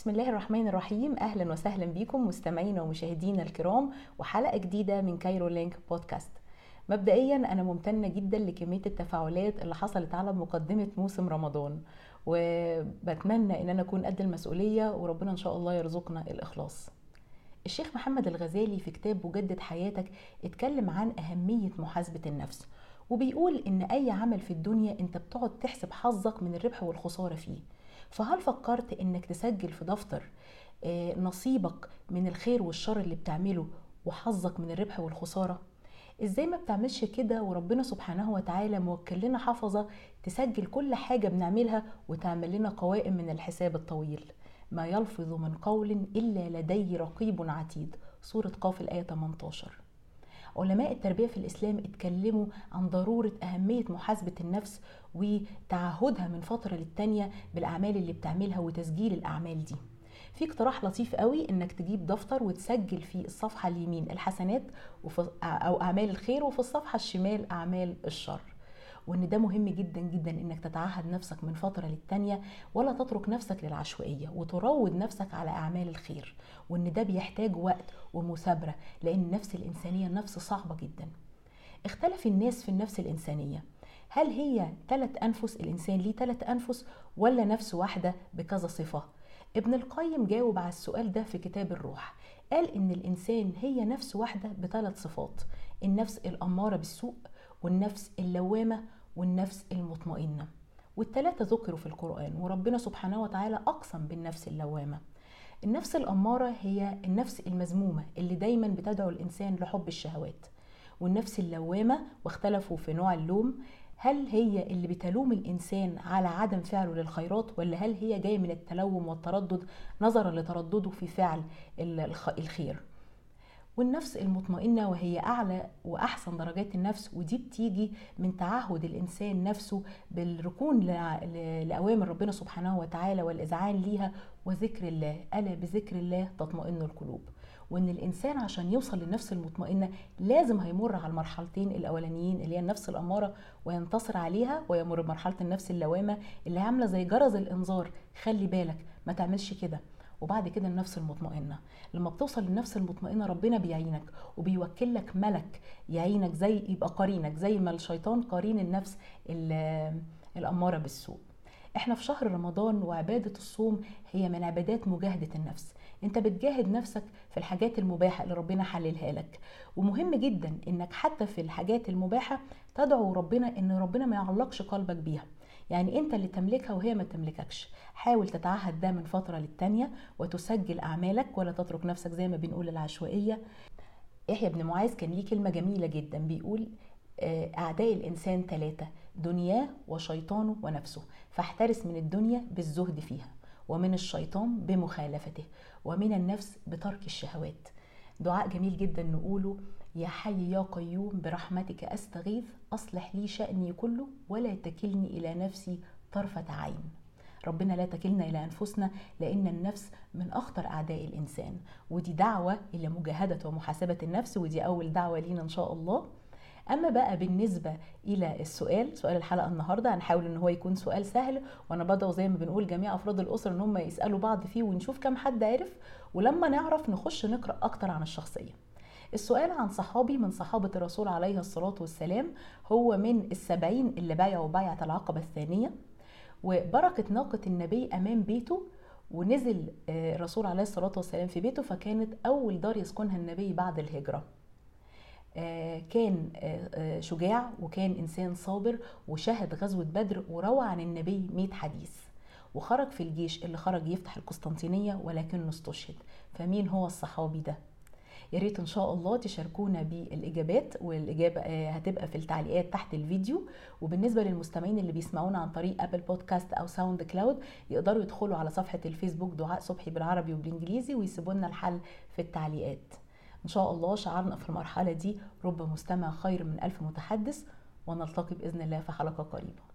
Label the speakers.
Speaker 1: بسم الله الرحمن الرحيم. أهلا وسهلا بكم مستمعينا ومشاهدينا الكرام وحلقة جديدة من Cairo Link Podcast مبدئيا أنا ممتنة جدا لكمية التفاعلات اللي حصلت على مقدمة موسم رمضان وبتمنى ان أنا اكون قد المسؤولية وربنا إن شاء الله يرزقنا الإخلاص. الشيخ محمد الغزالي في كتابه جدد حياتك اتكلم عن أهمية محاسبة النفس وبيقول إن أي عمل في الدنيا أنت بتقعد تحسب حظك من الربح والخسارة فيه. فهل فكرت إنك تسجل في دفتر آه، نصيبك من الخير والشر اللي بتعمله وحظك من الربح والخسارة؟ إزاي ما بتعملش كده وربنا سبحانه وتعالى موكل لنا حفظة تسجل كل حاجة بنعملها وتعمل لنا قوائم من الحساب الطويل؟ ما يلفظ من قول إلا لديه رقيب عتيد. سورة قاف الآية 18 علماء التربية في الإسلام اتكلموا عن ضرورة أهمية محاسبة النفس وتعهدها من فترة للتانية بالأعمال اللي بتعملها وتسجيل الأعمال دي. في اقتراح لطيف قوي إنك تجيب دفتر وتسجل في الصفحة اليمين الحسنات أو أعمال الخير وفي الصفحة الشمال أعمال الشر. وإن ده مهم جدا جدا إنك تتعهد نفسك من فترة للتانية ولا تترك نفسك للعشوائية وتروض نفسك على أعمال الخير وإن ده بيحتاج وقت ومثابرة لأن النفس الإنسانية نفس صعبة جدا. اختلف الناس في النفس الإنسانية. هل هي ثلاث أنفس؟ الإنسان ليه ثلاث أنفس؟ ولا نفس واحدة بكذا صفة؟ ابن القيم جاوب على السؤال ده في كتاب الروح. قال إن الإنسان هي نفس واحدة بثلاث صفات. النفس الأمارة بالسوء والنفس اللوامة والنفس المطمئنة. والثلاثه ذكروا في القرآن وربنا سبحانه وتعالى أقسم بالنفس اللوامة. النفس الأمارة هي النفس المذمومة اللي دايما بتدعو الإنسان لحب الشهوات. والنفس اللوامة واختلفوا في نوع اللوم هل هي اللي بتلوم الإنسان على عدم فعله للخيرات ولا هل هي جاية من التلوم والتردد نظرا لتردده في فعل الخير؟ والنفس المطمئنة وهي أعلى وأحسن درجات النفس ودي بتيجي من تعهد الإنسان نفسه بالركون لأوامر ربنا سبحانه وتعالى والإذعان ليها وذكر الله. ألا بذكر الله تطمئن القلوب. وإن الإنسان عشان يوصل للنفس المطمئنة لازم هيمر على المرحلتين الأولانيين اللي هي النفس الأمارة وينتصر عليها ويمر بمرحلة النفس اللوامة اللي عاملة زي جرس الإنذار. خلي بالك ما تعملش كده. وبعد كده النفس المطمئنة. لما بتوصل للنفس المطمئنة ربنا بيعينك وبيوكل لك ملك يعينك زي يبقى قرينك زي ما الشيطان قرين النفس الأمارة بالسوء. إحنا في شهر رمضان وعبادة الصوم هي من عبادات مجاهدة النفس. أنت بتجاهد نفسك في الحاجات المباحة اللي ربنا حللها لك. ومهم جدا إنك حتى في الحاجات المباحة تدعو ربنا إن ربنا ما يعلقش قلبك بيها. يعني انت اللي تملكها وهي ما تملككش. حاول تتعهد ده من فترة للتانية وتسجل أعمالك ولا تترك نفسك زي ما بنقول العشوائية. يحيى بن معاذ كان ليه كلمة جميلة جدا بيقول آه، أعداء الإنسان ثلاثة دنياه وشيطانه ونفسه فاحترس من الدنيا بالزهد فيها ومن الشيطان بمخالفته ومن النفس بترك الشهوات. دعاء جميل جدا نقوله يا حي يا قيوم برحمتك أستغيث أصلح لي شأني كله ولا تكلني إلى نفسي طرفة عين. ربنا لا تكلنا إلى أنفسنا لأن النفس من أخطر أعداء الإنسان. ودي دعوة إلى مجاهدة ومحاسبة النفس ودي أول دعوة لينا إن شاء الله. أما بقى بالنسبة إلى السؤال سؤال الحلقة النهارده هنحاول إن هو يكون سؤال سهل وأنا بدعو زي ما بنقول جميع أفراد الأسرة إن هم يسألوا بعض فيه ونشوف كم حد عرف ولما نعرف نخش نقرأ أكتر عن الشخصية. السؤال عن صحابي من صحابة الرسول عليه الصلاة والسلام هو من السبعين اللي بايعوا بيعة العقبة الثانية وبركة ناقة النبي أمام بيته ونزل آه، الرسول عليه الصلاة والسلام في بيته فكانت أول دار يسكنها النبي بعد الهجرة. كان آه، شجاع وكان إنسان صابر وشهد غزوة بدر وروى عن النبي 100 حديث. وخرج في الجيش اللي خرج يفتح القسطنطينية ولكنه استشهد. فمين هو الصحابي ده؟ يا ريت إن شاء الله تشاركونا بالإجابات والإجابة آه، هتبقى في التعليقات تحت الفيديو. وبالنسبة للمستمعين اللي بيسمعونا عن طريق Apple Podcast أو SoundCloud يقدروا يدخلوا على صفحة الفيسبوك دعاء صبحي بالعربي وبالإنجليزي ويسيبوا لنا الحل في التعليقات. إن شاء الله شعارنا في المرحلة دي رب مستمع خير من ألف متحدث ونلتقي بإذن الله في حلقة قريبة.